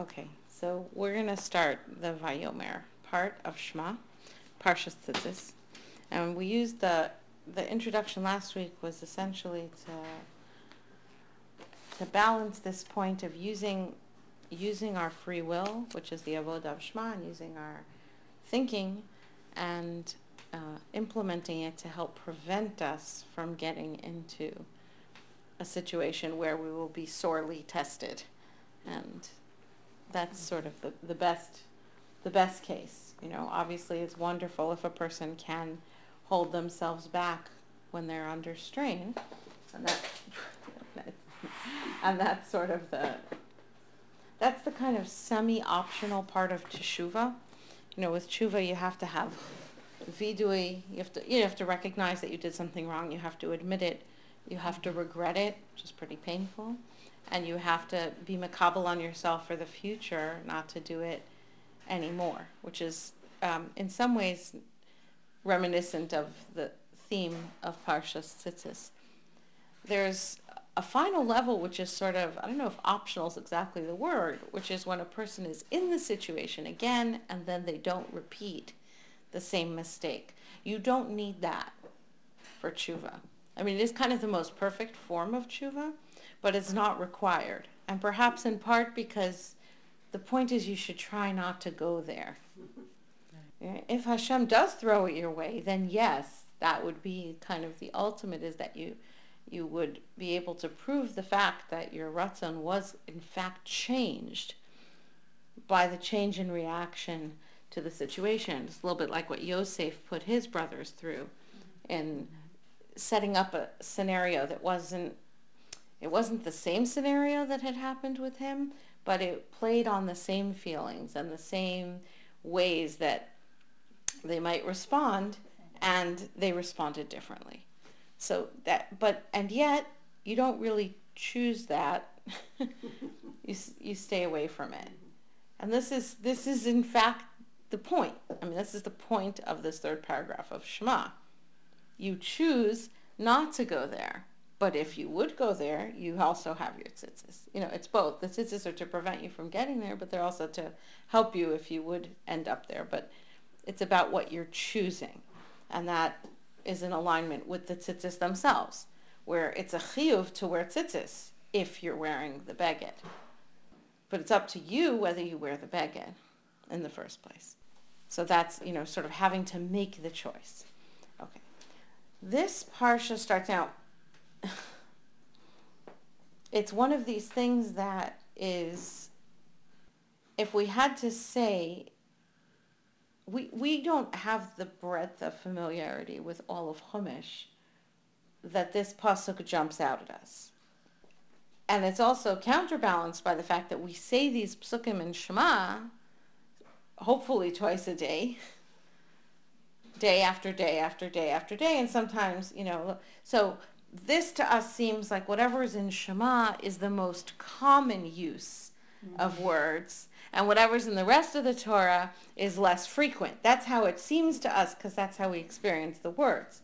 Okay, so we're going to start the Vayomer part of Shema, Parshas Tzitzis. And we used the, the introduction last week was essentially to, to balance this point of using, using our free will, which is the Avodah of Shema, and using our thinking and uh, implementing it to help prevent us from getting into a situation where we will be sorely tested. And that's sort of the, the best the best case. You know, obviously it's wonderful if a person can hold themselves back when they're under strain. And that and that's sort of the that's the kind of semi-optional part of teshuva. You know, with teshuva you have to have vidui, you have to you have to recognize that you did something wrong, you have to admit it, you have to regret it, which is pretty painful and you have to be makabel on yourself for the future not to do it anymore, which is um, in some ways reminiscent of the theme of Parshas Tzitzis. There's a final level which is sort of, I don't know if optional is exactly the word, which is when a person is in the situation again and then they don't repeat the same mistake. You don't need that for tshuva. I mean, it is kind of the most perfect form of tshuva, but it's not required. And perhaps in part because the point is you should try not to go there. If Hashem does throw it your way, then yes, that would be kind of the ultimate is that you you would be able to prove the fact that your ratzon was in fact changed by the change in reaction to the situation. It's a little bit like what Yosef put his brothers through in setting up a scenario that wasn't it wasn't the same scenario that had happened with him, but it played on the same feelings and the same ways that they might respond, and they responded differently. So that, but, and yet, you don't really choose that. you, you stay away from it. And this is, this is in fact the point. I mean, this is the point of this third paragraph of Shema. You choose not to go there. But if you would go there, you also have your tzitzis. You know, it's both. The tzitzis are to prevent you from getting there, but they're also to help you if you would end up there. But it's about what you're choosing. And that is in alignment with the tzitzis themselves, where it's a chiyuv to wear tzitzis if you're wearing the beged. But it's up to you whether you wear the beged in the first place. So that's, you know, sort of having to make the choice. Okay. This parsha starts out it's one of these things that is, if we had to say, we, we don't have the breadth of familiarity with all of Chumash that this pasuk jumps out at us. And it's also counterbalanced by the fact that we say these psukim in Shema, hopefully twice a day, day after day after day after day, and sometimes, you know, so this to us seems like whatever is in Shema is the most common use mm-hmm. of words, and whatever's in the rest of the Torah is less frequent. That's how it seems to us because that's how we experience the words.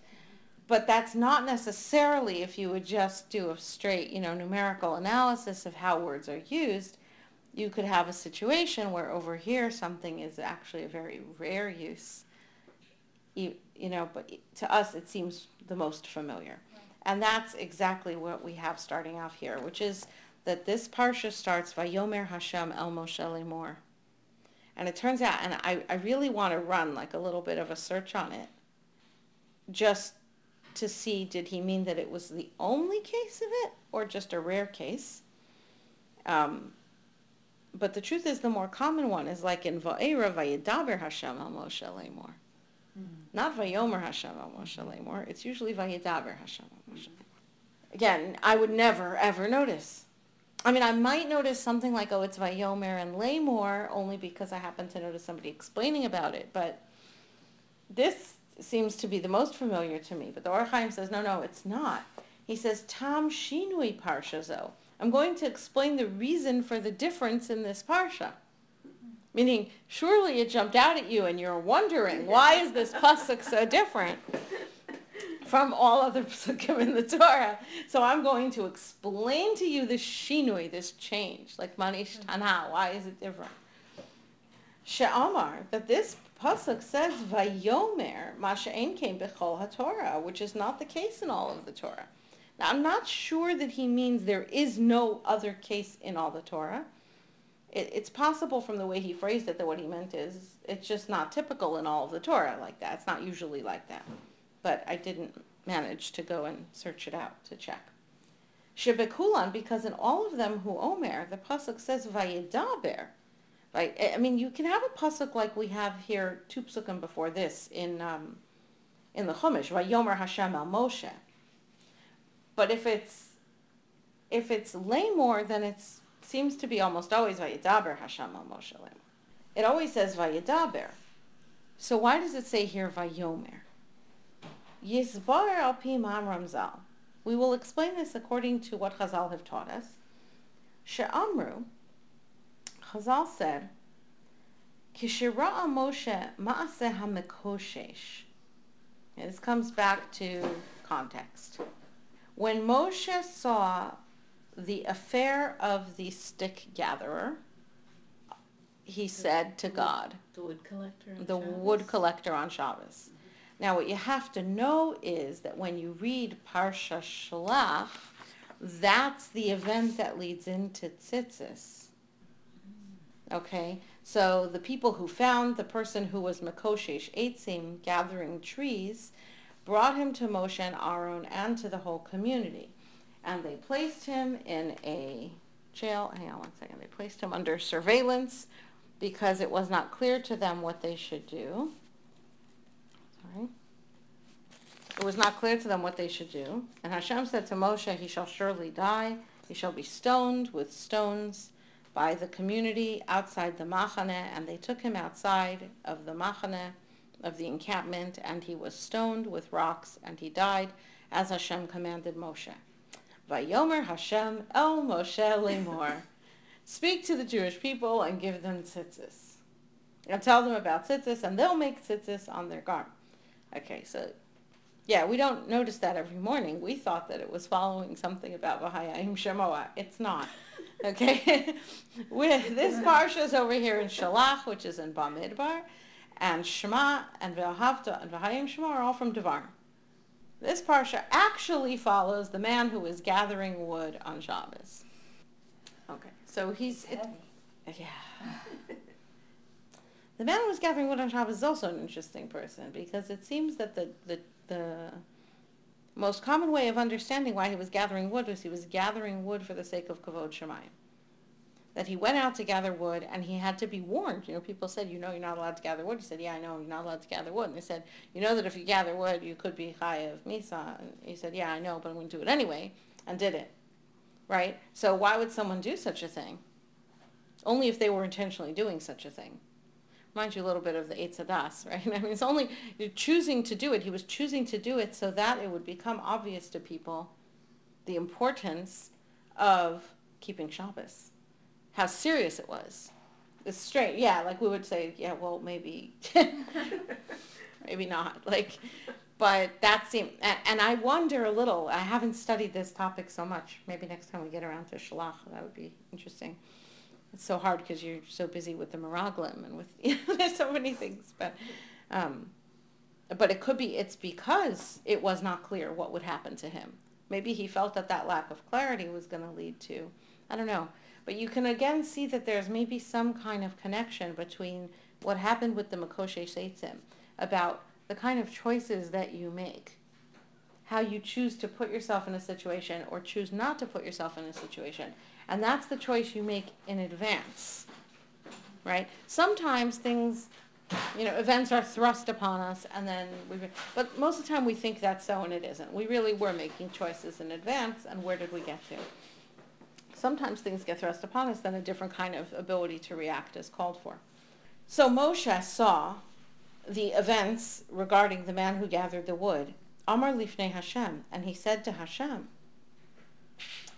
But that's not necessarily if you would just do a straight, you know, numerical analysis of how words are used. You could have a situation where over here something is actually a very rare use. You, you know, but to us it seems the most familiar. And that's exactly what we have starting off here, which is that this parsha starts by Vayomer Hashem El Moshe Lemor. And it turns out, and I, I really want to run like a little bit of a search on it, just to see did he mean that it was the only case of it or just a rare case. Um, but the truth is the more common one is like in Va'era Vayedaber Hashem El Moshe Lemor. Not Vayomer Hashem al Moshe Lemor. It's usually Vayedaber Hashem al Moshe Again, I would never, ever notice. I mean, I might notice something like, oh, it's Vayomer and Lemor, only because I happen to notice somebody explaining about it. But this seems to be the most familiar to me. But the Or HaChaim says, no, no, it's not. He says, Tam Shinui Parshazo. I'm going to explain the reason for the difference in this Parsha. Meaning, surely it jumped out at you and you're wondering, why is this pasuk so different from all other pasukim in the Torah. So I'm going to explain to you this shinui, this change, like manish tana. Why is it different? She'amar, that this pasuk says vayomer masha'en came bechol haTorah, which is not the case in all of the Torah. Now I'm not sure that he means there is no other case in all the Torah. It, it's possible from the way he phrased it that what he meant is it's just not typical in all of the Torah like that. It's not usually like that. But I didn't manage to go and search it out to check. Shebekulan, because in all of them who Omer, the pasuk says vayedaber. Right? I mean, you can have a pasuk like we have here, two before this in um, in the Chumash, Vayomer Hashem al Moshe. But if it's if it's lamor, then it seems to be almost always vayedaber Hashem al Moshe. It always says vayedaber. So why does it say here vayomer? Yisbar al pi Ramzal. We will explain this according to what Chazal have taught us. She'amru, Chazal said, Kishira'a Moshe ma'aseh ha'mekoshesh. This comes back to context. When Moshe saw the affair of the stick gatherer, he said to God, The wood collector. on the Shabbos? wood collector on Shabbos. Now, what you have to know is that when you read Parsha Shalach, that's the event that leads into Tzitzis. Okay, so the people who found the person who was Makoshesh Eitzim gathering trees brought him to Moshe and Aaron and to the whole community. And they placed him in a jail. Hang on one second. They placed him under surveillance because it was not clear to them what they should do. Sorry. It was not clear to them what they should do. And Hashem said to Moshe, He shall surely die. He shall be stoned with stones by the community outside the machane. And they took him outside of the machane, of the encampment, and he was stoned with rocks, and he died as Hashem commanded Moshe. Vayomer Hashem El Moshe Lemor. Speak to the Jewish people and give them tzitzis. And tell them about tzitzis, and they'll make tzitzis on their garment. Okay, so yeah, we don't notice that every morning. We thought that it was following something about Vahaya Im Shamoa. It's not. Okay, with this parsha is over here in Shalach, which is in Bamidbar, and Shema and Ve'ahavta and Vahayim Shema are all from Devar. This parsha actually follows the man who was gathering wood on Shabbos. Okay, so he's it, yeah. The man who was gathering wood on Shabbos is also an interesting person because it seems that the, the, the most common way of understanding why he was gathering wood was he was gathering wood for the sake of Kavod Shemayim. That he went out to gather wood and he had to be warned. You know, people said, you know you're not allowed to gather wood. He said, yeah, I know you're not allowed to gather wood. And they said, you know that if you gather wood, you could be chayav Misa. And he said, yeah, I know, but I'm going to do it anyway, and did it. Right? So why would someone do such a thing? Only if they were intentionally doing such a thing reminds you a little bit of the Eitz Hadas, right? I mean, it's only choosing to do it. He was choosing to do it so that it would become obvious to people the importance of keeping Shabbos, how serious it was. It's straight, yeah. Like we would say, yeah, well, maybe, maybe not. Like, but that seemed, and, and I wonder a little. I haven't studied this topic so much. Maybe next time we get around to Shalach, that would be interesting it's so hard because you're so busy with the Miraglim and with you know, there's so many things. But um, but it could be it's because it was not clear what would happen to him. Maybe he felt that that lack of clarity was going to lead to I don't know. But you can again see that there's maybe some kind of connection between what happened with the Makoshesh Eitzim about the kind of choices that you make how you choose to put yourself in a situation or choose not to put yourself in a situation. And that's the choice you make in advance, right? Sometimes things, you know, events are thrust upon us and then we, but most of the time we think that's so and it isn't. We really were making choices in advance and where did we get to? Sometimes things get thrust upon us, then a different kind of ability to react is called for. So Moshe saw the events regarding the man who gathered the wood. Amar lifnei Hashem, and he said to Hashem,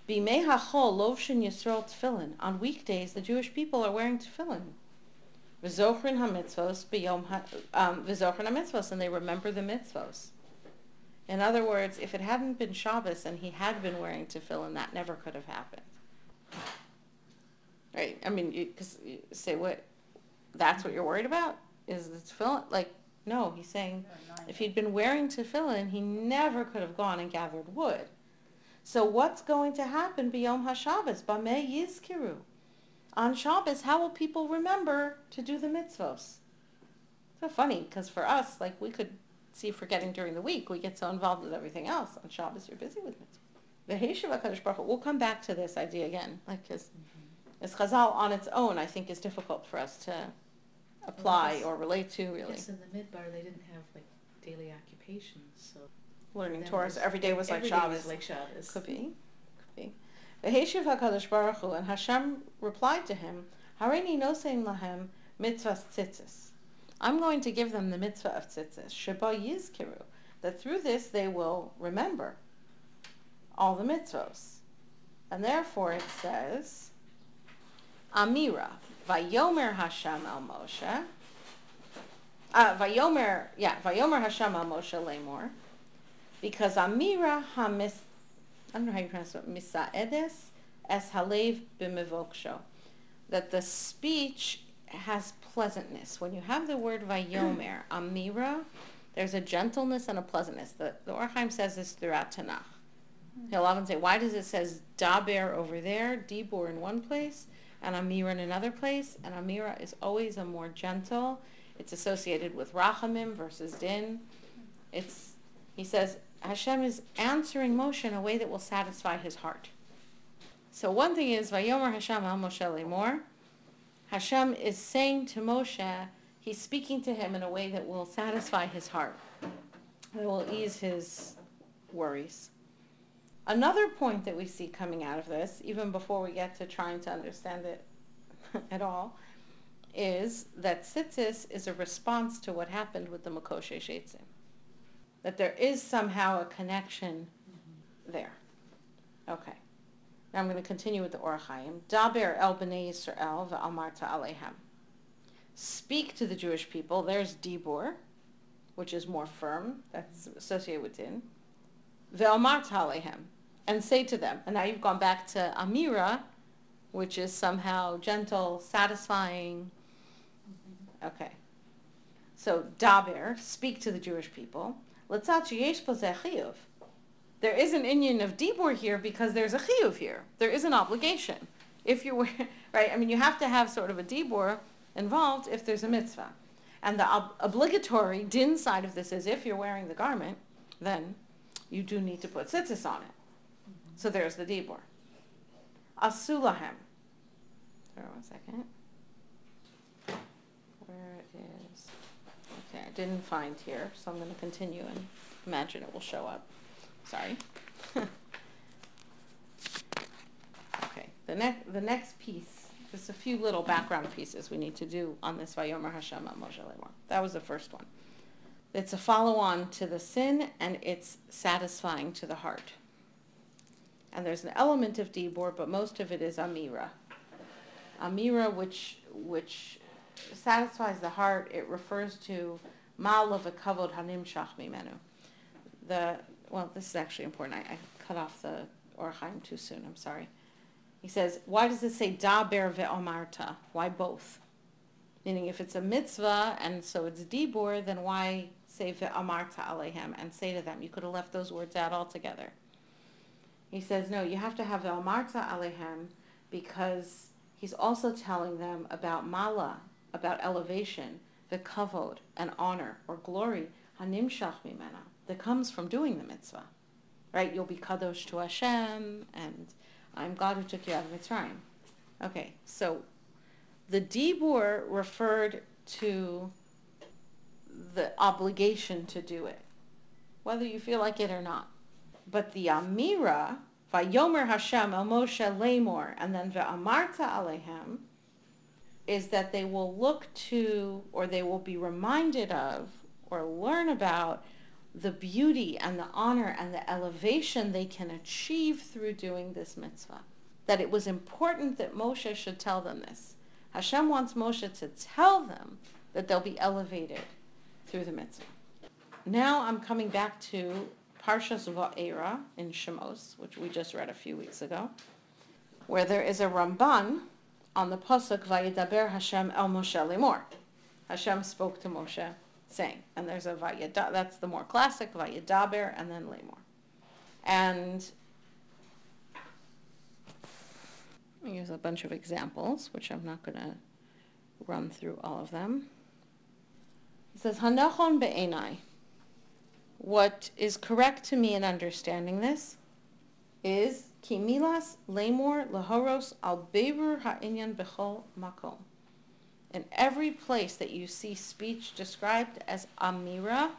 Bimei hachol lovshin yisrael tefillin. On weekdays, the Jewish people are wearing tefillin. V'zochrin hamitzvos um, v'zochrin hamitzvos, and they remember the mitzvos. In other words, if it hadn't been Shabbos and he had been wearing tefillin, that never could have happened. Right? I mean, cause you say what? That's what you're worried about? Is the tefillin? Like, no, he's saying if he'd been wearing tefillin, he never could have gone and gathered wood. So what's going to happen beyond HaShabbos? Bameh Yizkiru. On Shabbos, how will people remember to do the mitzvos? So funny, because for us, like we could see forgetting during the week, we get so involved with everything else. On Shabbos, you're busy with mitzvah. The Heshiv HaKadosh Baruch Hu, we'll come back to this idea again, like because Mm-hmm. as Chazal on its own, I think is difficult for us to apply yes. or relate to really. Yes, in the midbar, they didn't have like daily occupations, so. Learning Torah, was- every day was like every day Shabbos. like Shabbos. Could be. Could be. V'heshiv HaKadosh Baruch Hu, and Hashem replied to him, Hareini nosein lahem mitzvahs tzitzis. I'm going to give them the mitzvah of tzitzis, sheba yizkiru, that through this they will remember all the mitzvos. And therefore it says, Amira, Vayomer Hashem al Moshe, uh, Vayomer, yeah, Vayomer Hashem al Moshe lemor, because Amira hamis, I don't know how you pronounce it, Misaedes es halev b'mivoksho, that the speech has pleasantness. When you have the word Vayomer, Amira, there's a gentleness and a pleasantness. The, the Orchaim says this throughout Tanakh. He'll often say, why does it says Daber over there, Dibor in one place, and Amira in another place? And Amira is always a more gentle. It's associated with Rachamim versus Din. It's, he says, Hashem is answering Moshe in a way that will satisfy his heart. So one thing is, Vayomer Hashem al Moshe lemor. Hashem is saying to Moshe, he's speaking to him in a way that will satisfy his heart. That will ease his worries. Another point that we see coming out of this, even before we get to trying to understand it at all, is that tzitzis is a response to what happened with the Makoshesh Eitzim. That there is somehow a connection mm-hmm. there. Okay. Now I'm going to continue with the Orachaim. Daber el b'nei Yisrael v'amarta alehem. Speak to the Jewish people. There's Dibor, which is more firm. That's associated with din. Ve'amarta alehem and say to them. And now you've gone back to Amira, which is somehow gentle, satisfying. Okay. So Daber, speak to the Jewish people. There is an inyan of Dibor here because there's a chiyuv here. There is an obligation. If you were, right, I mean, you have to have sort of a Dibor involved if there's a mitzvah. And the ob- obligatory din side of this is if you're wearing the garment, then you do need to put tzitzis on it. So there's the Dibor. Asulahem. Sorry, one second. Where is... Okay, I didn't find here, so I'm going to continue and imagine it will show up. Sorry. okay, the, next the next piece, just a few little background pieces we need to do on this Vayomer Hashem Moshe Lemor. That was the first one. It's a follow-on to the sin, and it's satisfying to the heart. And there's an element of Dibor, but most of it is Amira. Amira, which which satisfies the heart, it refers to a kavod hanim shach mimenu. The well, this is actually important. I, I cut off the Orchaim too soon. I'm sorry. He says, why does it say daber ve'omarta? Why both? Meaning, if it's a mitzvah and so it's dibur, then why say ve'omarta alehem and say to them? You could have left those words out altogether. He says, no, you have to have ve'omarta alehem because he's also telling them about mala, about elevation, the kavod, and honor or glory, hanimshach mimena, that comes from doing the mitzvah. Right? You'll be kadosh to Hashem, and I'm God who took you out of Mitzrayim. Okay, so the dibur referred to the obligation to do it, whether you feel like it or not. But the amira, vayomer Hashem el Moshe lemor, and then ve'amarta alehem, is that they will look to, or they will be reminded of, or learn about the beauty and the honor and the elevation they can achieve through doing this mitzvah. That it was important that Moshe should tell them this. Hashem wants Moshe to tell them that they'll be elevated through the mitzvah. Now I'm coming back to Parshas Va'era in Shemos, which we just read a few weeks ago, where there is a Ramban on the pasuk Vayidaber Hashem El Moshe Lemor. Hashem spoke to Moshe, saying, and there's a Vayida, that's the more classic Vayidaber, and then Lemor, and Here's a bunch of examples, which I'm not going to run through all of them. It says, Hanachon be'enai. What is correct to me in understanding this is kimilas lemor lahoros al beber ha'inyan bechol makom. In every place that you see speech described as amira,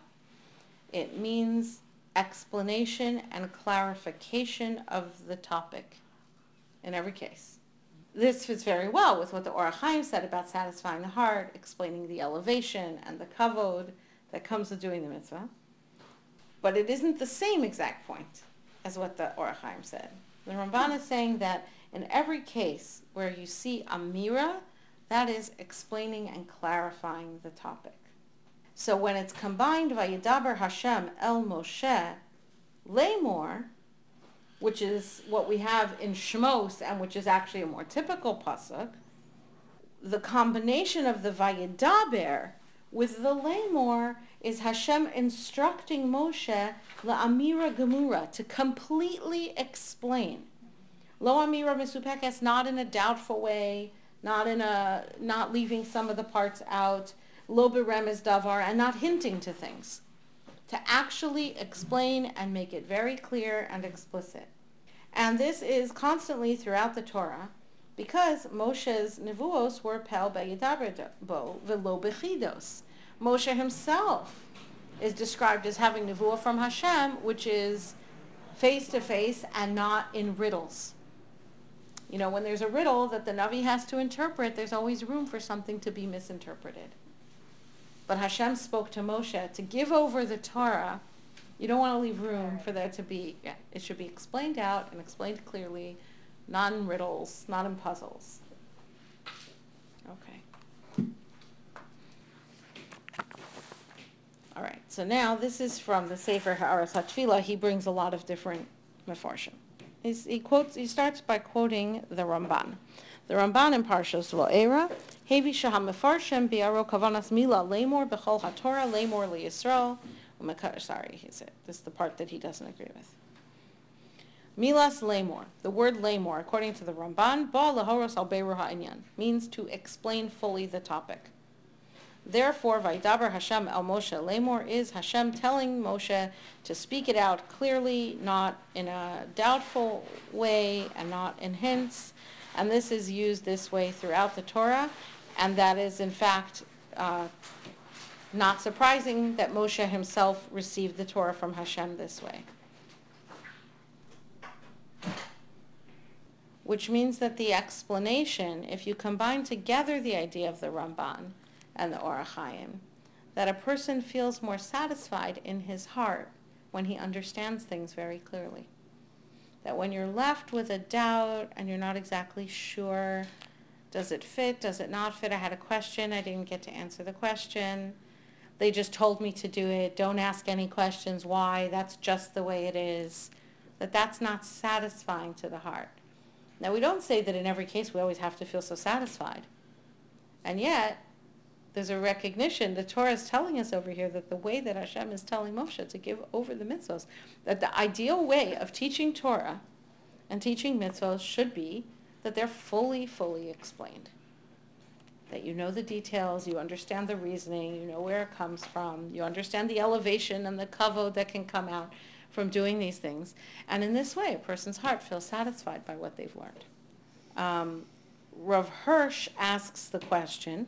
it means explanation and clarification of the topic in every case this fits very well with what the Or HaChaim said about satisfying the heart, explaining the elevation and the kavod that comes with doing the mitzvah. But it isn't the same exact point as what the Or HaChaim said. The Ramban is saying that in every case where you see Amira, that is explaining and clarifying the topic. So when it's combined Vayidaber Hashem El Moshe Lamor, which is what we have in Shmos, and which is actually a more typical pasuk, the combination of the Vayidaber with the Lamor is Hashem instructing Moshe la Amira Gemura to completely explain. Lo Amira Misupekes, not in a doubtful way, not in a not leaving some of the parts out, Lo Beremes Davar, and not hinting to things to actually explain and make it very clear and explicit. And this is constantly throughout the Torah because Moshe's nevuos were pel bo velo bechidos. Moshe himself is described as having nevuah from Hashem, which is face to face and not in riddles. You know, when there's a riddle that the Navi has to interpret, there's always room for something to be misinterpreted. But Hashem spoke to Moshe to give over the Torah. You don't want to leave room for there to be, yeah, it should be explained out and explained clearly, not in riddles, not in puzzles. Okay. All right, so now this is from the Sefer Haaretz HaTfilah. He brings a lot of different mefarshim. He quotes. He starts by quoting the Ramban. The Ramban in Parshas Va'era, Hevi Shaham Mefarshim Biaro Kavanas Mila Lemor Bechol HaTorah Lemor LiYisrael. Oh sorry, is it? This is the part that he doesn't agree with. Milas Lemor. The word Lemor, according to the Ramban, Ba Lahoros Al Ha'inyan, means to explain fully the topic. Therefore, Vaidaber Hashem El Moshe Lemor is Hashem telling Moshe to speak it out clearly, not in a doubtful way and not in hints, and this is used this way throughout the Torah, and that is in fact uh, not surprising that Moshe himself received the Torah from Hashem this way. Which means that the explanation, if you combine together the idea of the Ramban and the Or HaChaim, that a person feels more satisfied in his heart when he understands things very clearly that when you're left with a doubt and you're not exactly sure, does it fit, does it not fit? I had a question, I didn't get to answer the question. They just told me to do it. Don't ask any questions. Why? That's just the way it is. That that's not satisfying to the heart. Now, we don't say that in every case we always have to feel so satisfied. And yet, there's a recognition, the Torah is telling us over here that the way that Hashem is telling Moshe to give over the mitzvahs, that the ideal way of teaching Torah and teaching mitzvahs should be that they're fully, fully explained. That you know the details, you understand the reasoning, you know where it comes from, you understand the elevation and the kavod that can come out from doing these things. And in this way, a person's heart feels satisfied by what they've learned. Um, Rav Hirsch asks the question,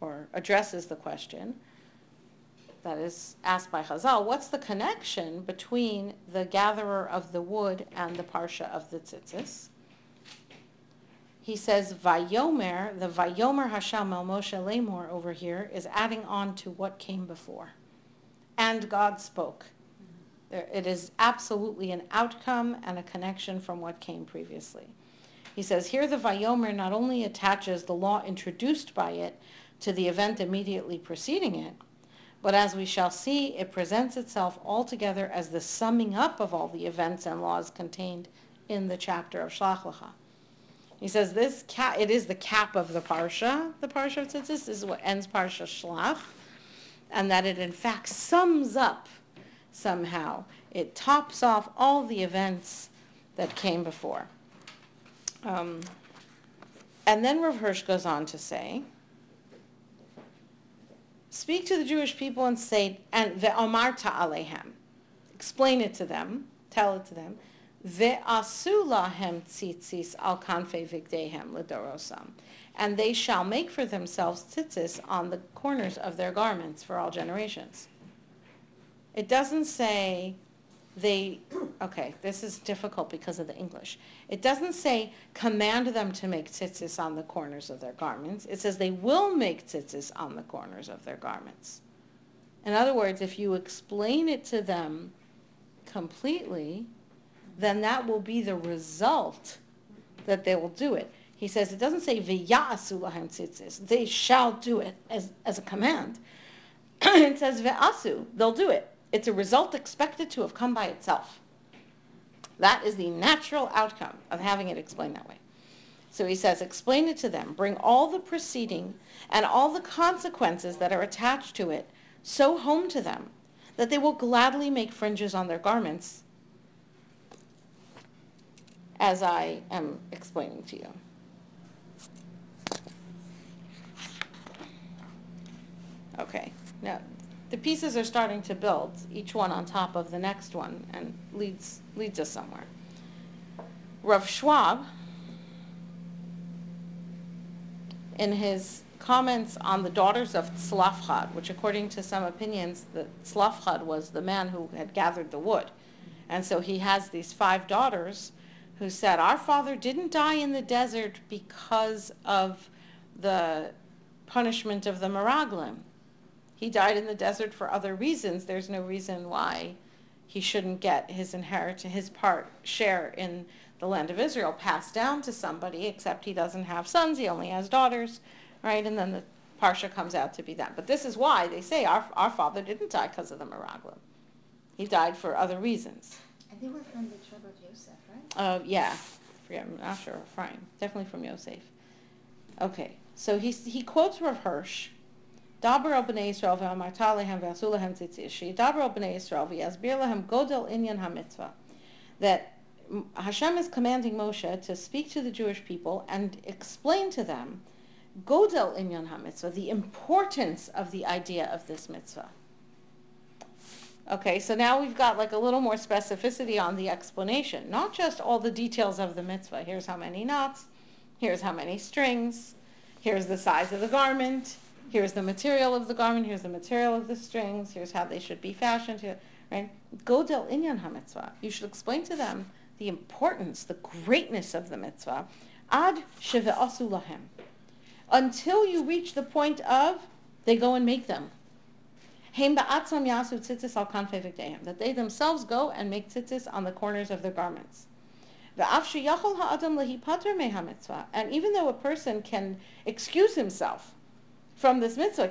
or addresses the question that is asked by Chazal, what's the connection between the gatherer of the wood and the parsha of the tzitzis? He says Vayomer, the Vayomer Hashem El Moshe Lemor over here is adding on to what came before. And God spoke. There, it is absolutely an outcome and a connection from what came previously. He says here the Vayomer not only attaches the law introduced by it, to the event immediately preceding it, But as we shall see, it presents itself altogether as the summing up of all the events and laws contained in the chapter of Shlach Lecha. He says this it is the cap of the parsha, the parsha of Tzitzis. This is what ends parsha Shlach, and that it in fact sums up somehow. It tops off all the events that came before. Um, and then Rav Hirsch goes on to say, speak to the Jewish people and say, and ve'omarta alehem, explain it to them, tell it to them, Ve'asu lahem tzitzis al kanfe vigdehem ledorosam. And they shall make for themselves tzitzis on the corners of their garments for all generations. It doesn't say they, okay, this is difficult because of the English. It doesn't say command them to make tzitzis on the corners of their garments. It says they will make tzitzis on the corners of their garments. In other words, if you explain it to them completely, then that will be the result that they will do it. He says it doesn't say v'ya'asu lahem tzitzis. They shall do it as, as a command. it says ve'asu. They'll do it. It's a result expected to have come by itself. That is the natural outcome of having it explained that way. So he says, explain it to them. Bring all the proceeding and all the consequences that are attached to it so home to them that they will gladly make fringes on their garments as I am explaining to you. Okay, now the pieces are starting to build, each one on top of the next one, and leads, leads us somewhere. Rav Schwab, in his comments on the daughters of Tzlafchad, which according to some opinions, the Tzlafchad was the man who had gathered the wood. And so he has these five daughters who said, Our father didn't die in the desert because of the punishment of the Meraglim. He died in the desert for other reasons. There's no reason why he shouldn't get his inheritance, his part share in the land of Israel passed down to somebody, except he doesn't have sons, he only has daughters, right? And then the Parsha comes out to be that. But this is why they say our, our father didn't die because of the Meraglim. He died for other reasons. And they were from the tribe of Joseph, right? Uh, yeah, forget, I'm not sure, Ephraim, definitely from Yosef. Okay, so he, he quotes Rav Hirsch, B'nei Yisrael lehem b'nei Yisrael lehem godel inyan that Hashem is commanding Moshe to speak to the Jewish people and explain to them godel inyan hamitzvah, the importance of the idea of this mitzvah. Okay, so now we've got like a little more specificity on the explanation, not just all the details of the mitzvah. Here's how many knots, here's how many strings, here's the size of the garment, here's the material of the garment, here's the material of the strings, here's how they should be fashioned, here, right? Godel inyan ha-mitzvah. You should explain to them the importance, the greatness of the mitzvah. Ad sheve'asu lahem. Until you reach the point of they go and make them. That they themselves go and make tzitzis on the corners of their garments. And even though a person can excuse himself from this mitzvah,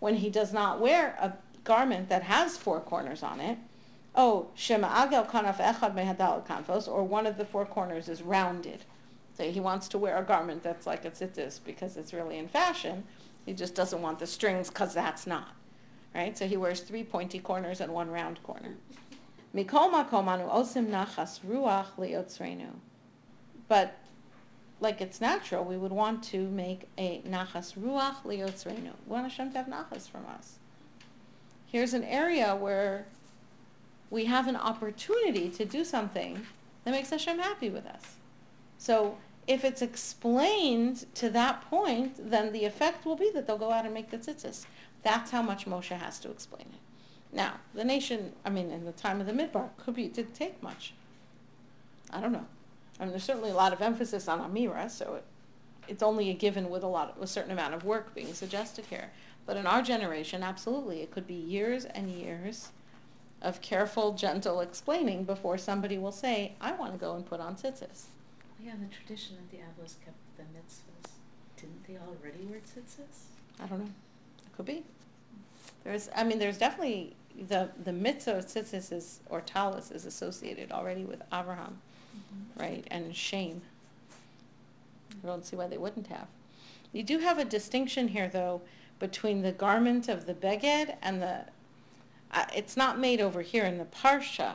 when he does not wear a garment that has four corners on it, oh, or one of the four corners is rounded. So he wants to wear a garment that's like a tzitzis because it's really in fashion he just doesn't want the strings because that's not. Right? So he wears three pointy corners and one round corner. Mikol nachas ruach. But like it's natural, we would want to make a nachas ruach liotzrenu. We want Hashem to have nachas from us. Here's an area where we have an opportunity to do something that makes Hashem happy with us. So if it's explained to that point, then the effect will be that they'll go out and make the tzitzis. That's how much Moshe has to explain it. Now, the nation, I mean, in the time of the Midbar, could be, it didn't take much. I don't know. I mean, there's certainly a lot of emphasis on Amira, so it, it's only a given with a lot, of, a certain amount of work being suggested here. But in our generation, absolutely, it could be years and years of careful, gentle explaining before somebody will say, I want to go and put on tzitzis. Yeah, the tradition that the Avos kept the mitzvahs. Didn't they already wear tzitzis? I don't know. It could be. There's, I mean, there's definitely, the, the mitzvah of tzitzis is, or talus is associated already with Abraham. Right, and shame. I don't see why they wouldn't have. You do have a distinction here, though, between the garment of the beged and the, uh, it's not made over here in the parsha,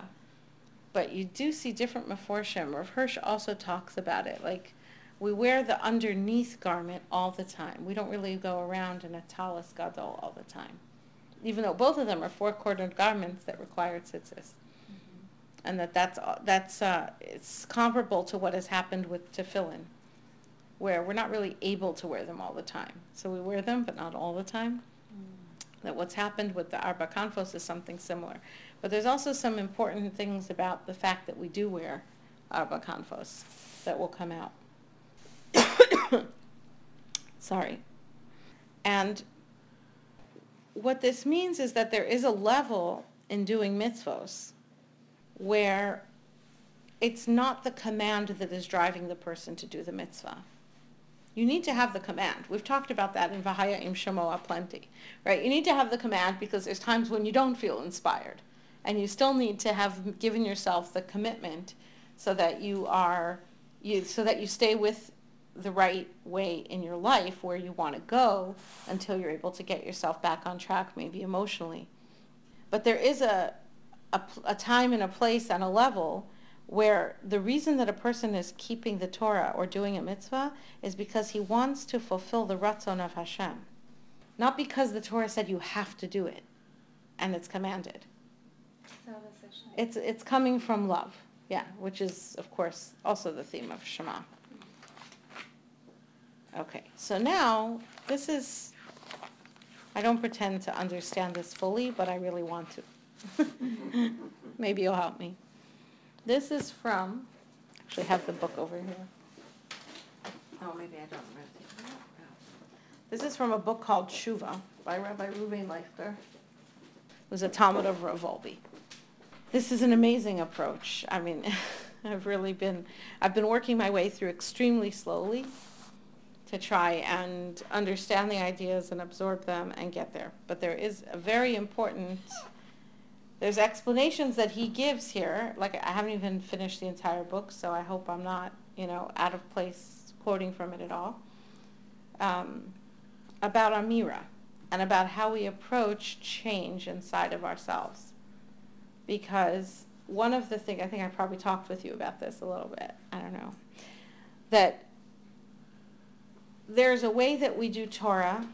but you do see different meforshim. Rav Hirsch also talks about it, like, we wear the underneath garment all the time. We don't really go around in a talus gadol all the time, even though both of them are four-cornered garments that require tzitzis. And that that's that's uh, it's comparable to what has happened with tefillin, where we're not really able to wear them all the time. So we wear them, but not all the time. Mm. That what's happened with the arba kanfos is something similar. But there's also some important things about the fact that we do wear arba kanfos that will come out. Sorry. And what this means is that there is a level in doing mitzvos where it's not the command that is driving the person to do the mitzvah. You need to have the command. We've talked about that in Vahaya Im Shamoa plenty, right? You need to have the command because there's times when you don't feel inspired. And you still need to have given yourself the commitment so that you are, you, so that you stay with the right way in your life where you want to go until you're able to get yourself back on track, maybe emotionally. But there is a, a, a time and a place and a level where the reason that a person is keeping the Torah or doing a mitzvah is because he wants to fulfill the ratzon of Hashem. Not because the Torah said you have to do it and it's commanded. It's, it's coming from love, yeah, which is, of course, also the theme of Shema. Okay, so now, this is, I don't pretend to understand this fully, but I really want to. Maybe you'll help me. This is from, actually have the book over here. Oh, maybe I don't remember. it This is from a book called Shuva by Rabbi Reuven Leuchter. It was a talmid of Rav Wolbe. This is an amazing approach. I mean, I've really been, I've been working my way through extremely slowly to try and understand the ideas and absorb them and get there. But there is a very important, there's explanations that he gives here. Like I haven't even finished the entire book, so I hope I'm not, you know, out of place quoting from it at all. Um, about Amira and about how we approach change inside of ourselves. Because one of the things, I think I probably talked with you about this a little bit, I don't know, that there's a way that we do Torah,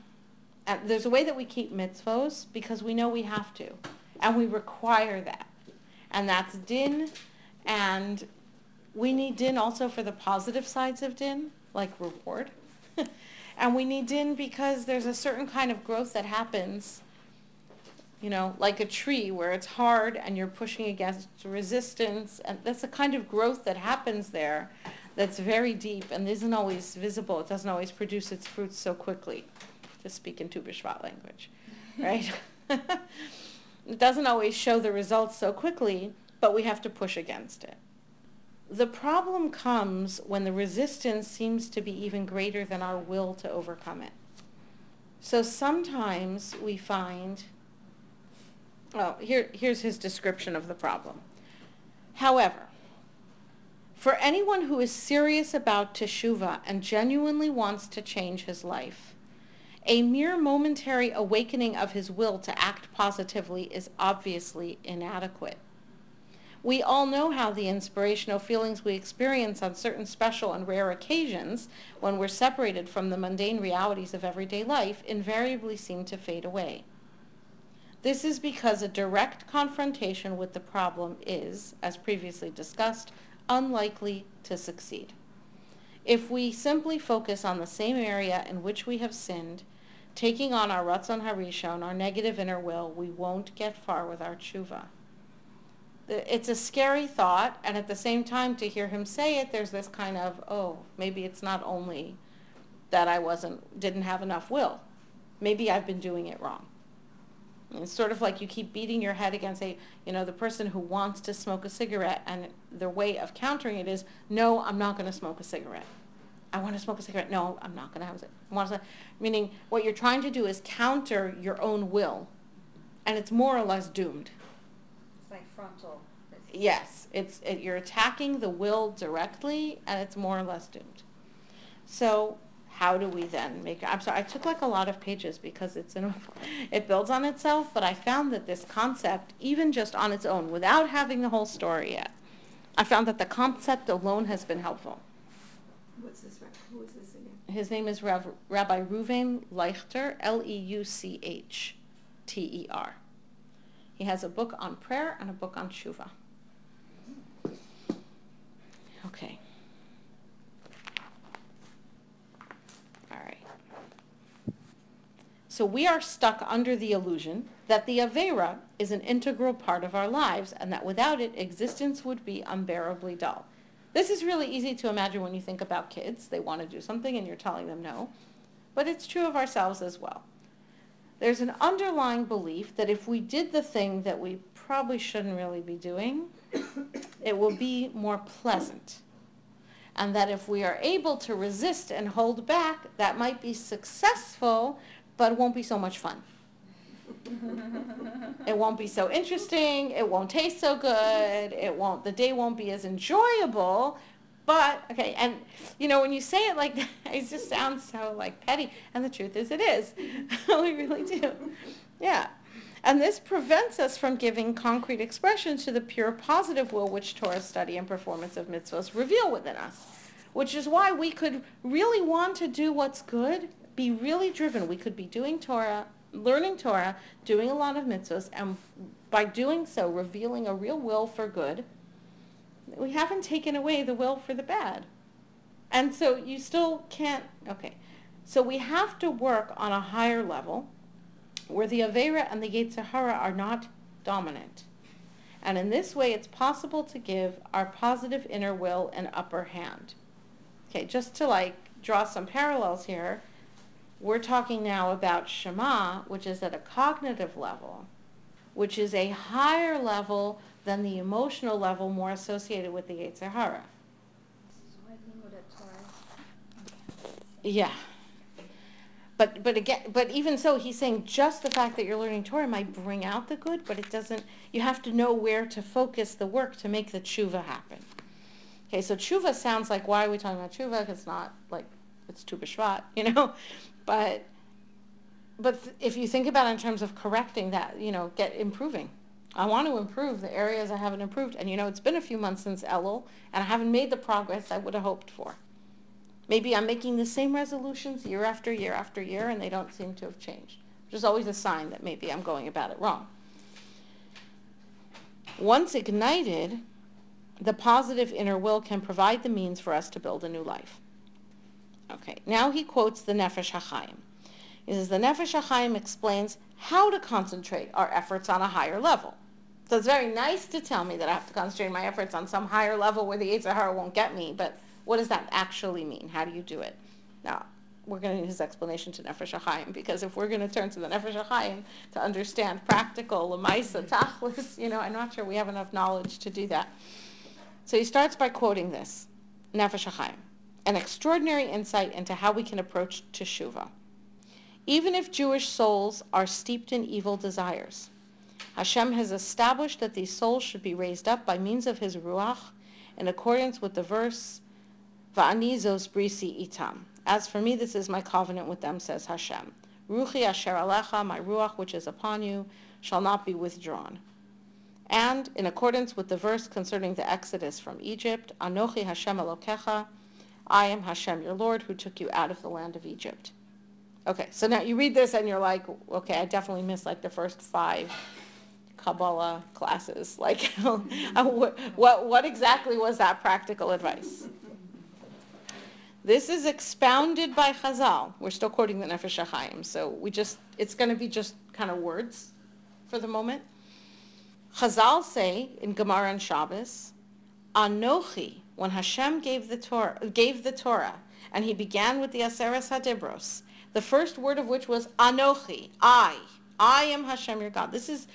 there's a way that we keep mitzvos because we know we have to, and we require that. And that's din, and we need din also for the positive sides of din, like reward. and we need din because there's a certain kind of growth that happens, you know, like a tree where it's hard and you're pushing against resistance, and that's a kind of growth that happens there that's very deep and isn't always visible. It doesn't always produce its fruits so quickly, to speak in Tu B'Shvat language, right? it doesn't always show the results so quickly, but we have to push against it. The problem comes when the resistance seems to be even greater than our will to overcome it. So sometimes we find, oh, here, here's his description of the problem. However, for anyone who is serious about teshuva and genuinely wants to change his life, a mere momentary awakening of his will to act positively is obviously inadequate. We all know how the inspirational feelings we experience on certain special and rare occasions when we're separated from the mundane realities of everyday life invariably seem to fade away. This is because a direct confrontation with the problem is, as previously discussed, unlikely to succeed. If we simply focus on the same area in which we have sinned, taking on our Ratzon Harishon, our negative inner will, we won't get far with our tshuva. It's a scary thought, and at the same time, to hear him say it, there's this kind of, oh, maybe it's not only that I wasn't, didn't have enough will. Maybe I've been doing it wrong. It's sort of like you keep beating your head against a, you know, the person who wants to smoke a cigarette, and their way of countering it is, no, I'm not going to smoke a cigarette. I want to smoke a cigarette. No, I'm not going to have it. I want to, meaning what you're trying to do is counter your own will, and it's more or less doomed. It's like frontal. Yes, it's it, you're attacking the will directly, and it's more or less doomed. So how do we then make? I'm sorry, I took like a lot of pages because it's in, it builds on itself. But I found that this concept, even just on its own, without having the whole story yet, I found that the concept alone has been helpful. What's this, who is this again? His name is Rav, Rabbi Reuven Leuchter, L-E-U-C-H-T-E-R. He has a book on prayer and a book on tshuva. Okay. All right. So we are stuck under the illusion that the Avera is an integral part of our lives and that without it, existence would be unbearably dull. This is really easy to imagine when you think about kids. They want to do something and you're telling them no. But it's true of ourselves as well. There's an underlying belief that if we did the thing that we probably shouldn't really be doing, it will be more pleasant. And that if we are able to resist and hold back, that might be successful, but it won't be so much fun. It won't be so interesting. It won't taste so good. It won't, the day won't be as enjoyable. But, okay, and, you know, when you say it like that, it just sounds so, like, petty. And the truth is, it is. we really do. Yeah. And this prevents us from giving concrete expression to the pure positive will which Torah study and performance of mitzvahs reveal within us. Which is why we could really want to do what's good, be really driven. We could be doing Torah, learning Torah, doing a lot of mitzvahs, and by doing so, revealing a real will for good. We haven't taken away the will for the bad. And so you still can't, okay. So we have to work on a higher level where the Avera and the Yetzer Hara are not dominant. And in this way, it's possible to give our positive inner will an upper hand. Okay, just to like draw some parallels here, we're talking now about Shema, which is at a cognitive level, which is a higher level than the emotional level more associated with the Yetzer Hara. Yeah. But but again, but even so, he's saying just the fact that you're learning Torah might bring out the good, but it doesn't. You have to know where to focus the work to make the tshuva happen. Okay, so tshuva sounds like why are we talking about tshuva? It's not like it's Tu you know, but but if you think about it in terms of correcting that, you know, get improving. I want to improve the areas I haven't improved, and you know, it's been a few months since Elul, and I haven't made the progress I would have hoped for. Maybe I'm making the same resolutions year after year after year and they don't seem to have changed, which is always a sign that maybe I'm going about it wrong. Once ignited, the positive inner will can provide the means for us to build a new life. Okay, now he quotes the Nefesh HaChaim. He says, the Nefesh HaChaim explains how to concentrate our efforts on a higher level. So it's very nice to tell me that I have to concentrate my efforts on some higher level where the Yetzer Hara won't get me, but what does that actually mean? How do you do it? Now, we're going to need his explanation to Nefesh HaChaim, because if we're going to turn to the Nefesh HaChaim to understand practical, Lamaisa, Tachlis, you know, I'm not sure we have enough knowledge to do that. So he starts by quoting this, Nefesh HaChaim, an extraordinary insight into how we can approach Teshuvah. Even if Jewish souls are steeped in evil desires, Hashem has established that these souls should be raised up by means of his Ruach in accordance with the verse Va'ani zos brisi itam. As for me, this is my covenant with them, says Hashem. Ruchi asher alecha, my ruach which is upon you, shall not be withdrawn. And in accordance with the verse concerning the exodus from Egypt, Anochi Hashem Elokecha, I am Hashem your Lord who took you out of the land of Egypt. Okay, so now you read this and you're like, okay, I definitely missed like the first five Kabbalah classes. Like, what, what, exactly was that practical advice? This is expounded by Chazal. We're still quoting the Nefesh HaChaim, so we just, it's going to be just kind of words for the moment. Chazal say in Gemara and Shabbos, Anochi, when Hashem gave the Torah, gave the Torah, and he began with the Aseres Hadibros, the first word of which was Anochi, I. I am Hashem your God. This is,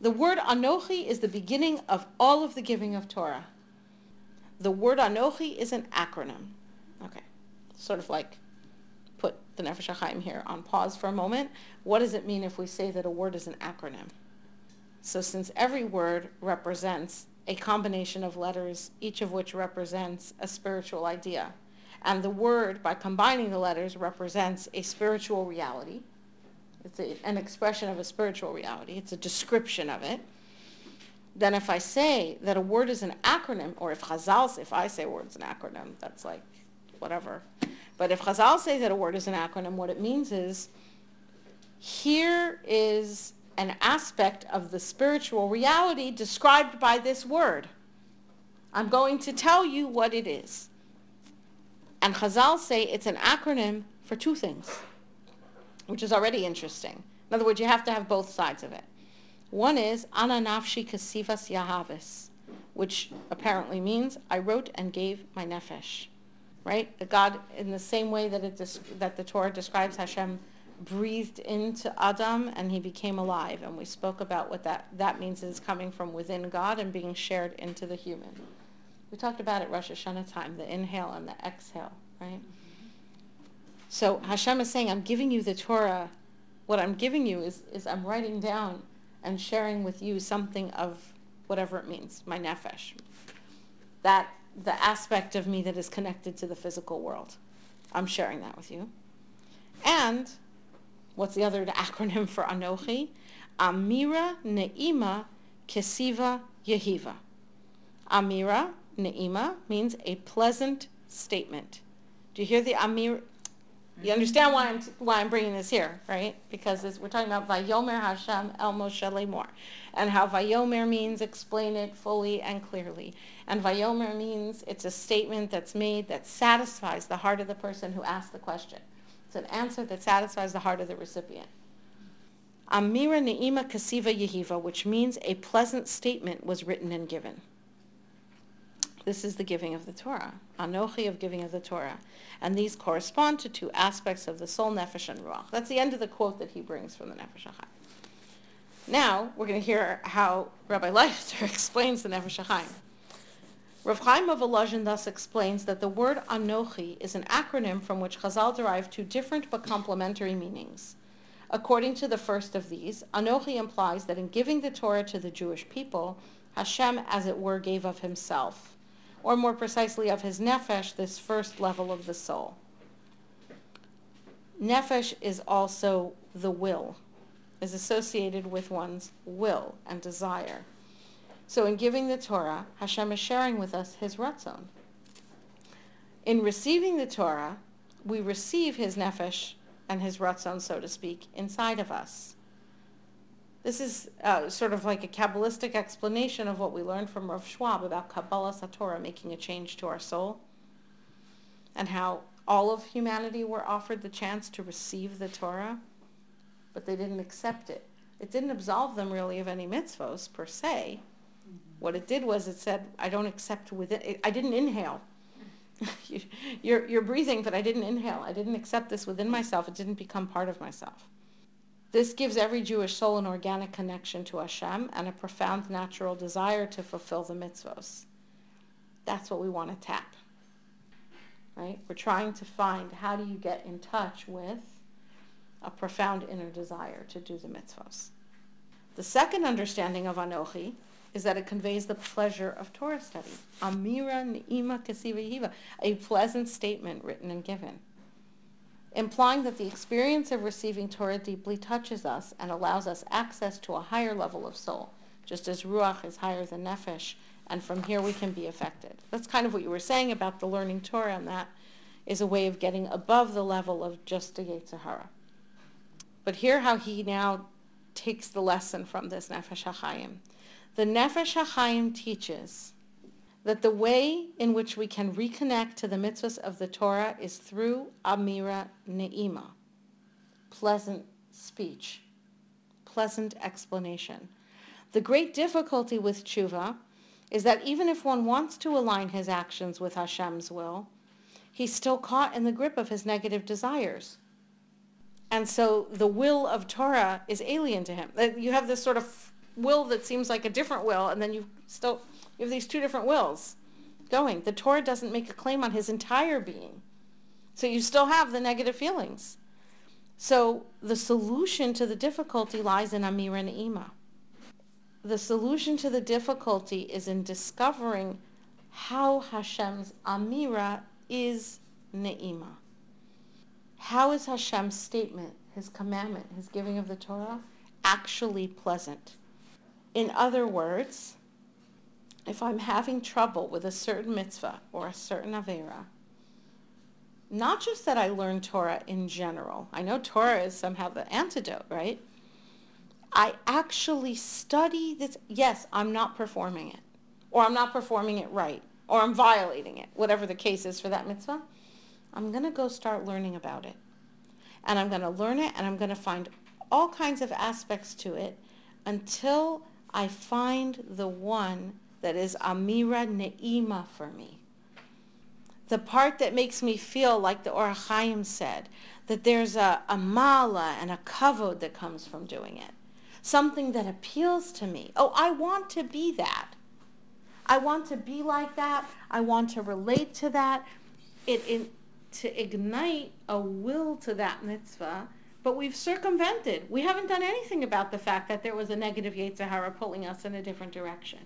the word Anochi is the beginning of all of the giving of Torah. The word Anochi is an acronym. Okay. sort of like put the Nefesh HaChaim here on pause for a moment. What does it mean if we say that a word is an acronym? So since every word represents a combination of letters, each of which represents a spiritual idea, and the word, by combining the letters, represents a spiritual reality, it's a, an expression of a spiritual reality, it's a description of it, then if I say that a word is an acronym, or if Chazal, if I say a word's an acronym, that's like whatever. But if Chazal say that a word is an acronym, what it means is here is an aspect of the spiritual reality described by this word. I'm going to tell you what it is. And Chazal say it's an acronym for two things, which is already interesting. In other words, you have to have both sides of it. One is Ana nafshi kasivas yahavis, which apparently means I wrote and gave my nefesh. Right? God, in the same way that it that the Torah describes Hashem breathed into Adam and he became alive. And we spoke about what that, that means is coming from within God and being shared into the human. We talked about it Rosh Hashanah time, the inhale and the exhale, right? So Hashem is saying, I'm giving you the Torah. What I'm giving you is, is I'm writing down and sharing with you something of whatever it means, my nefesh. That, the aspect of me that is connected to the physical world. I'm sharing that with you. And What's the other acronym for Anochi? Amira Ne'ima Kesiva Yehiva. Amira Ne'ima means a pleasant statement. Do you hear the Amira? You mm-hmm. understand why I'm why I'm bringing this here, right? Because we're talking about Vayomer Hashem El Moshe Leimor, and how Vayomer means explain it fully and clearly, and Vayomer means it's a statement that's made that satisfies the heart of the person who asked the question. It's an answer that satisfies the heart of the recipient. Amira Ne'ima Kasiva Yehiva, which means a pleasant statement was written and given. This is the giving of the Torah, Anochi of giving of the Torah. And these correspond to two aspects of the soul, Nefesh and Ruach. That's the end of the quote that he brings from the Nefesh HaChaim. Now, we're going to hear how Rabbi Leuchter explains the Nefesh HaChaim. Rav Chaim of Volozhin thus explains that the word Anochi is an acronym from which Chazal derive two different but complementary meanings. According to the first of these, Anochi implies that in giving the Torah to the Jewish people, Hashem, as it were, gave of himself, or more precisely of his nefesh, this first level of the soul. Nefesh is also the will, is associated with one's will and desire. So in giving the Torah, Hashem is sharing with us his ratzon. In receiving the Torah, we receive his nefesh and his ratzon, so to speak, inside of us. This is uh, sort of like a Kabbalistic explanation of what we learned from Rav Schwab about Kabbalas Torah making a change to our soul and how all of humanity were offered the chance to receive the Torah, but they didn't accept it. It didn't absolve them really of any mitzvos per se, what it did was it said, I don't accept within, I didn't inhale. you're, you're breathing, but I didn't inhale. I didn't accept this within myself. It didn't become part of myself. This gives every Jewish soul an organic connection to Hashem and a profound natural desire to fulfill the mitzvos. That's what we want to tap. Right? We're trying to find how do you get in touch with a profound inner desire to do the mitzvos. The second understanding of Anochi is that it conveys the pleasure of Torah study. Amira ni'ima kasiva yiva, a pleasant statement written and given, implying that the experience of receiving Torah deeply touches us and allows us access to a higher level of soul, just as ruach is higher than nefesh, and from here we can be affected. That's kind of what you were saying about the learning Torah, and that is a way of getting above the level of just a Yetzer Hara. But hear how he now takes the lesson from this Nefesh HaChaim. The Nefesh HaChaim teaches that the way in which we can reconnect to the mitzvahs of the Torah is through Amira Ne'ima, pleasant speech, pleasant explanation. The great difficulty with tshuva is that even if one wants to align his actions with Hashem's will, he's still caught in the grip of his negative desires. And so the will of Torah is alien to him. Uh, you have this sort of will that seems like a different will, and then you still you have these two different wills going. The Torah doesn't make a claim on his entire being. So you still have the negative feelings. So the solution to the difficulty lies in Amira Ne'ima. The solution to the difficulty is in discovering how Hashem's Amira is Ne'ima. How is Hashem's statement, his commandment, his giving of the Torah, actually pleasant? In other words, if I'm having trouble with a certain mitzvah or a certain avera, not just that I learn Torah in general. I know Torah is somehow the antidote, right? I actually study this. Yes, I'm not performing it, or I'm not performing it right, or I'm violating it, whatever the case is for that mitzvah. I'm going to go start learning about it. And I'm going to learn it, and I'm going to find all kinds of aspects to it until I find the one that is Amira Ne'ima for me the part that makes me feel like the Or HaChaim said, that there's a, a mala and a kavod that comes from doing it. Something that appeals to me. Oh, I want to be that. I want to be like that. I want to relate to that. It, it to ignite a will to that mitzvah, but we've circumvented. We haven't done anything about the fact that there was a negative Yetzer Hara pulling us in a different direction.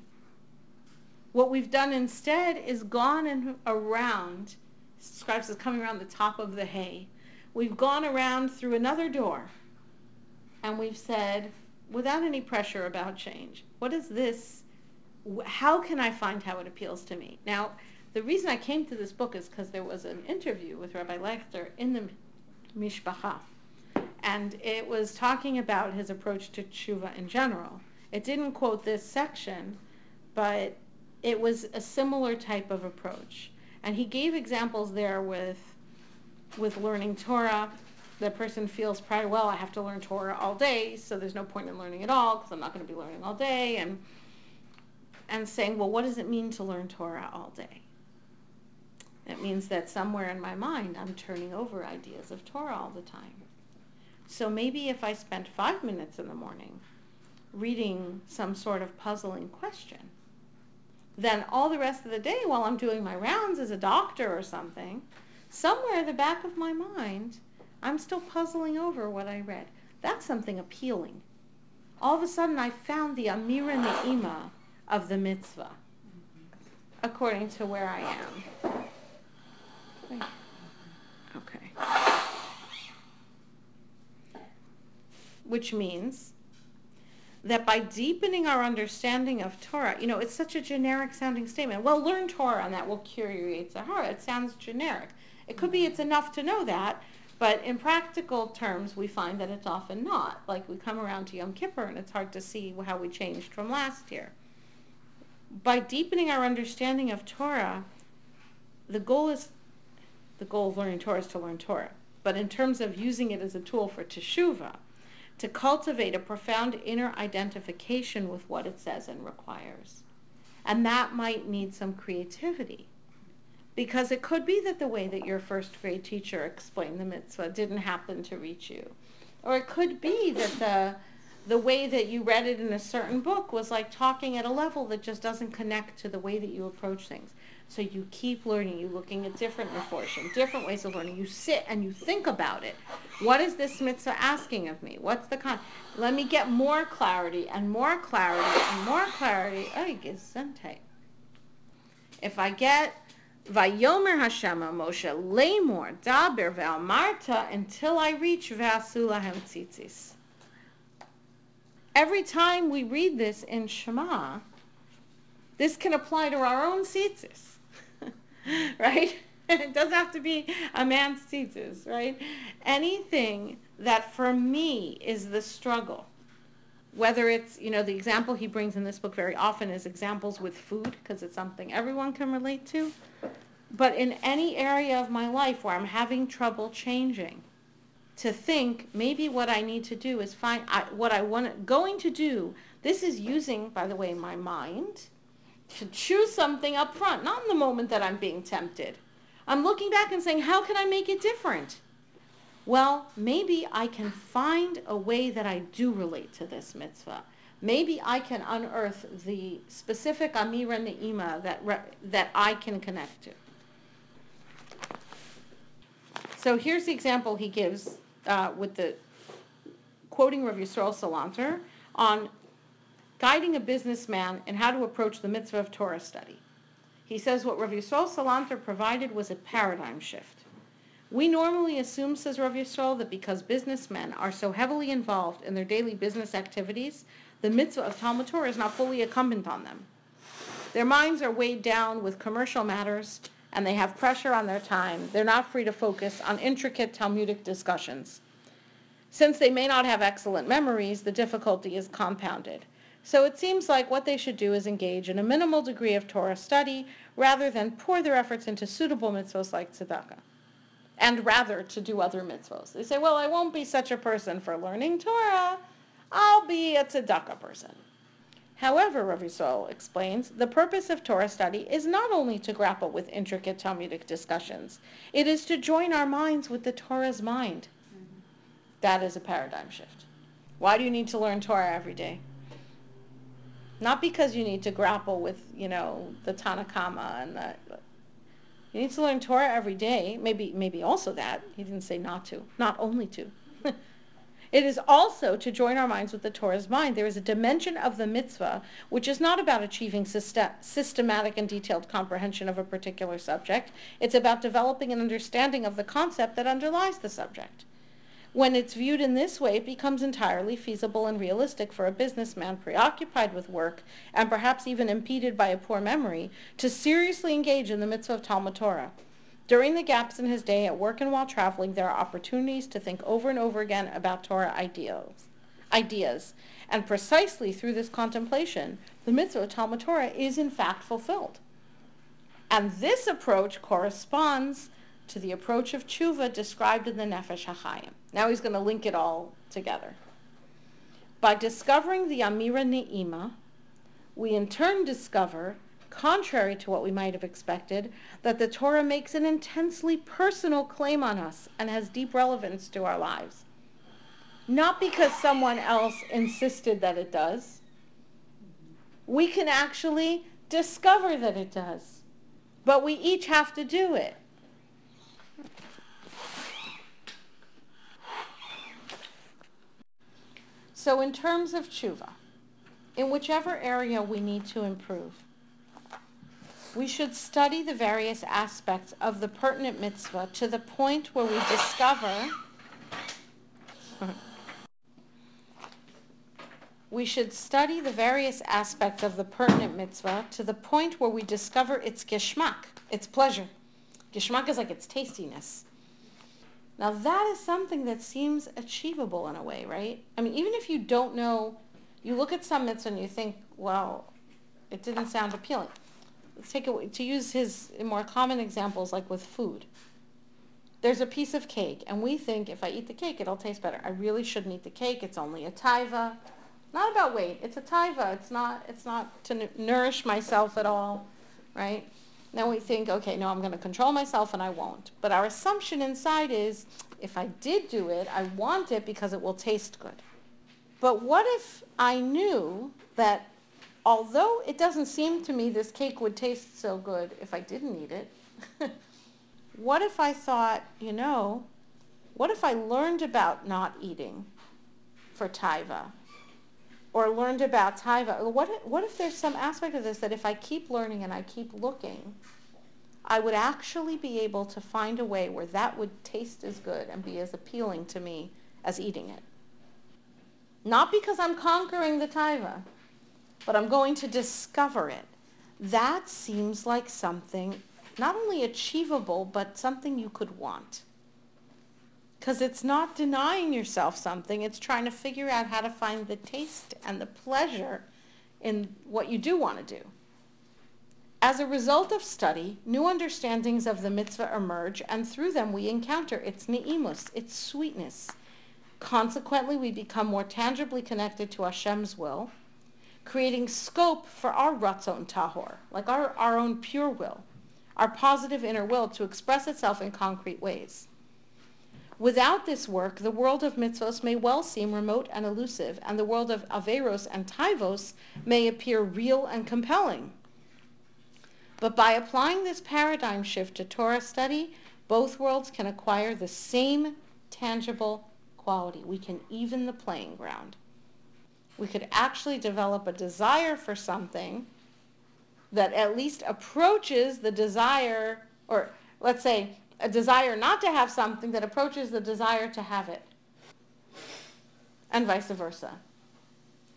What we've done instead is gone and around, describes as coming around the top of the hay. We've gone around through another door and we've said, without any pressure about change, what is this? How can I find how it appeals to me? Now, the reason I came to this book is because there was an interview with Rabbi Leuchter in the Mishpacha, and it was talking about his approach to tshuva in general. It didn't quote this section, but it was a similar type of approach. And he gave examples there with, with learning Torah. The person feels pride, well, I have to learn Torah all day, so there's no point in learning at all because I'm not going to be learning all day. And, and saying, well, what does it mean to learn Torah all day? It means that somewhere in my mind I'm turning over ideas of Torah all the time. So maybe if I spent five minutes in the morning reading some sort of puzzling question, then all the rest of the day while I'm doing my rounds as a doctor or something, somewhere in the back of my mind, I'm still puzzling over what I read. That's something appealing. All of a sudden I found the Amira Ne'ima of the mitzvah, according to where I am. Okay. Which means that by deepening our understanding of Torah, you know, it's such a generic sounding statement. Well, learn Torah and that will cure your Yetzer It sounds generic. It could be it's enough to know that, but in practical terms, we find that it's often not. Like we come around to Yom Kippur and it's hard to see how we changed from last year. By deepening our understanding of Torah, the goal is, the goal of learning Torah is to learn Torah. But in terms of using it as a tool for teshuvah, to cultivate a profound inner identification with what it says and requires. And that might need some creativity. Because it could be that the way that your first grade teacher explained the mitzvah didn't happen to reach you. Or it could be that the, the way that you read it in a certain book was like talking at a level that just doesn't connect to the way that you approach things. So you keep learning. You're looking at different reformation, different ways of learning. You sit and you think about it. What is this mitzvah asking of me? What's the con? Let me get more clarity and more clarity and more clarity. Ay, gesundheit. If I get Vayomer Hashem Moshe Leimor Daber Marta until I reach Vasulahem Tzitzis. Every time we read this in Shema, this can apply to our own tzitzis. right? it doesn't have to be a man's tzitzis, right? Anything that for me is the struggle, whether it's, you know, the example he brings in this book very often is examples with food, because it's something everyone can relate to. But in any area of my life where I'm having trouble changing, to think maybe what I need to do is find I, what I want going to do. This is using, by the way, my mind to choose something up front, not in the moment that I'm being tempted. I'm looking back and saying, how can I make it different? Well, maybe I can find a way that I do relate to this mitzvah. Maybe I can unearth the specific Amira Ne'ima that, re- that I can connect to. So here's the example he gives uh, with the quoting Rav Yisrael Salanter on guiding a businessman in how to approach the mitzvah of Torah study. He says what Rav Yisrael Salanter provided was a paradigm shift. We normally assume, says Rav Yisrael, that because businessmen are so heavily involved in their daily business activities, the mitzvah of Talmud Torah is not fully incumbent on them. Their minds are weighed down with commercial matters, and they have pressure on their time. They're not free to focus on intricate Talmudic discussions. Since they may not have excellent memories, the difficulty is compounded. So it seems like what they should do is engage in a minimal degree of Torah study rather than pour their efforts into suitable mitzvahs like tzedakah. And rather to do other mitzvahs. They say, well, I won't be such a person for learning Torah. I'll be a tzedakah person. However, Rav Yisrael explains, the purpose of Torah study is not only to grapple with intricate Talmudic discussions, it is to join our minds with the Torah's mind. Mm-hmm. That is a paradigm shift. Why do you need to learn Torah every day? Not because you need to grapple with, you know, the Tanna Kamma and the. You need to learn Torah every day. Maybe, maybe also that. He didn't say not to, not only to. It is also to join our minds with the Torah's mind. There is a dimension of the mitzvah which is not about achieving system, systematic and detailed comprehension of a particular subject. It's about developing an understanding of the concept that underlies the subject. When it's viewed in this way, it becomes entirely feasible and realistic for a businessman preoccupied with work and perhaps even impeded by a poor memory to seriously engage in the mitzvah of Talmud Torah. During the gaps in his day at work and while traveling, there are opportunities to think over and over again about Torah ideals, ideas. And precisely through this contemplation, the mitzvah of Talmud Torah is in fact fulfilled. And this approach corresponds to the approach of tshuva described in the Nefesh HaChaim. Now he's going to link it all together. By discovering the Amira Ne'ima, we in turn discover, contrary to what we might have expected, that the Torah makes an intensely personal claim on us and has deep relevance to our lives. Not because someone else insisted that it does. We can actually discover that it does. But we each have to do it. So in terms of tshuva, in whichever area we need to improve, we should study the various aspects of the pertinent mitzvah to the point where we discover we should study the various aspects of the pertinent mitzvah to the point where we discover its geschmack, its pleasure. Geschmack is like its tastiness. Now that is something that seems achievable in a way, right? I mean, even if you don't know, you look at some mitzvah and you think, well, it didn't sound appealing. Take it, to use his more common examples like with food. There's a piece of cake and we think if I eat the cake, it'll taste better. I really shouldn't eat the cake. It's only a taiva. Not about weight. It's a taiva. It's not, it's not to n- nourish myself at all, right? Then we think, okay, no, I'm going to control myself and I won't. But our assumption inside is, if I did do it, I want it because it will taste good. But what if I knew that although it doesn't seem to me this cake would taste so good if I didn't eat it, what if I thought, you know, what if I learned about not eating for taiva? Or learned about taiva? What, what if there's some aspect of this that if I keep learning and I keep looking, I would actually be able to find a way where that would taste as good and be as appealing to me as eating it. Not because I'm conquering the taiva, but I'm going to discover it. That seems like something not only achievable, but something you could want. Because it's not denying yourself something, it's trying to figure out how to find the taste and the pleasure in what you do want to do. As a result of study, new understandings of the mitzvah emerge, and through them we encounter its ne'imus, its sweetness. Consequently, we become more tangibly connected to Hashem's will, creating scope for our ratzon tahor, like our, our own pure will, our positive inner will to express itself in concrete ways. Without this work, the world of mitzvos may well seem remote and elusive, and the world of averos and taivos may appear real and compelling. But by applying this paradigm shift to Torah study, both worlds can acquire the same tangible quality. We can even the playing ground. We could actually develop a desire for something that at least approaches the desire, or let's say a desire not to have something that approaches the desire to have it, and vice versa.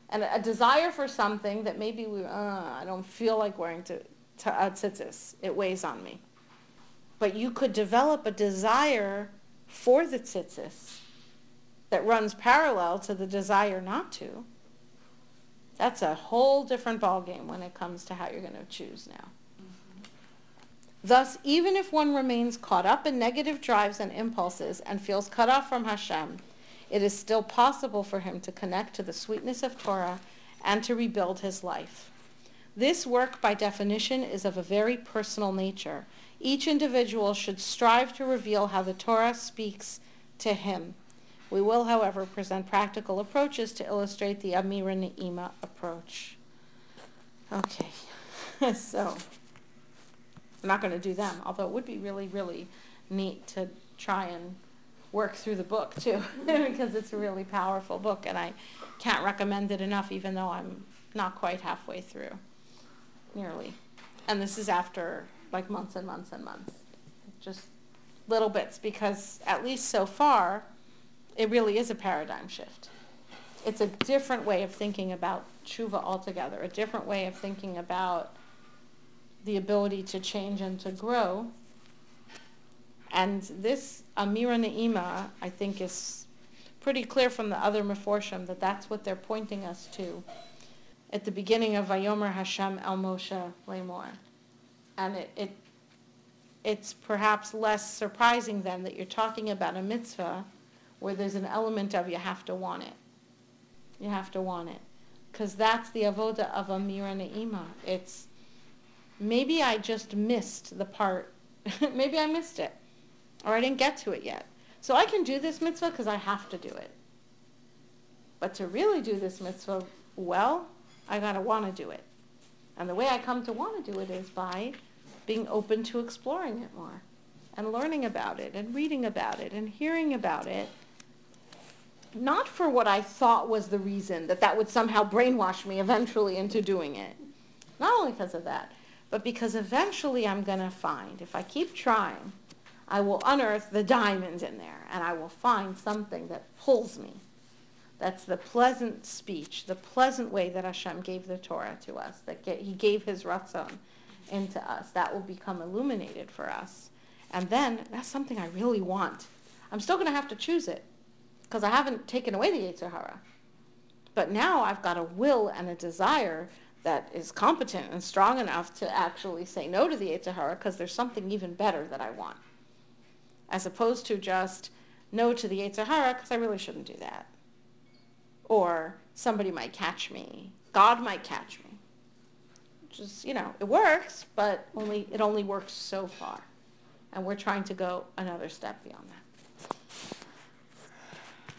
And a desire for something that maybe we, uh, I don't feel like wearing to, to uh, tzitzis. It weighs on me. But you could develop a desire for the tzitzis that runs parallel to the desire not to. That's a whole different ballgame when it comes to how you're going to choose now. Mm-hmm. Thus, even if one remains caught up in negative drives and impulses and feels cut off from Hashem, it is still possible for him to connect to the sweetness of Torah and to rebuild his life. This work, by definition, is of a very personal nature. Each individual should strive to reveal how the Torah speaks to him. We will, however, present practical approaches to illustrate the Amira Ne'ima approach. Okay, so I'm not going to do them, although it would be really, really neat to try and work through the book too, because it's a really powerful book, and I can't recommend it enough, even though I'm not quite halfway through, nearly. And this is after like months and months and months, just little bits, because at least so far, it really is a paradigm shift. It's a different way of thinking about tshuva altogether, a different way of thinking about the ability to change and to grow. And this Amira Ne'ima, I think, is pretty clear from the other Meforshim that that's what they're pointing us to at the beginning of Vayomer Hashem El Moshe Leimor. And it, it, it's perhaps less surprising then that you're talking about a mitzvah where there's an element of you have to want it. You have to want it. Because that's the avoda of a Amira Ne'ima. It's maybe I just missed the part. maybe I missed it. Or I didn't get to it yet. So I can do this mitzvah because I have to do it. But to really do this mitzvah well, I got to want to do it. And the way I come to want to do it is by being open to exploring it more and learning about it and reading about it and hearing about it. Not for what I thought was the reason that that would somehow brainwash me eventually into doing it. Not only because of that, but because eventually I'm going to find, if I keep trying, I will unearth the diamond in there and I will find something that pulls me. That's the pleasant speech, the pleasant way that Hashem gave the Torah to us, that he gave his ratzon into us. That will become illuminated for us. And then that's something I really want. I'm still going to have to choose it because I haven't taken away the Yetzer Hara. But now I've got a will and a desire that is competent and strong enough to actually say no to the Yetzer Hara because there's something even better that I want. As opposed to just no to the Yetzer Hara because I really shouldn't do that. Or somebody might catch me. God might catch me. Just, you know, it works, but only it only works so far. And we're trying to go another step beyond that.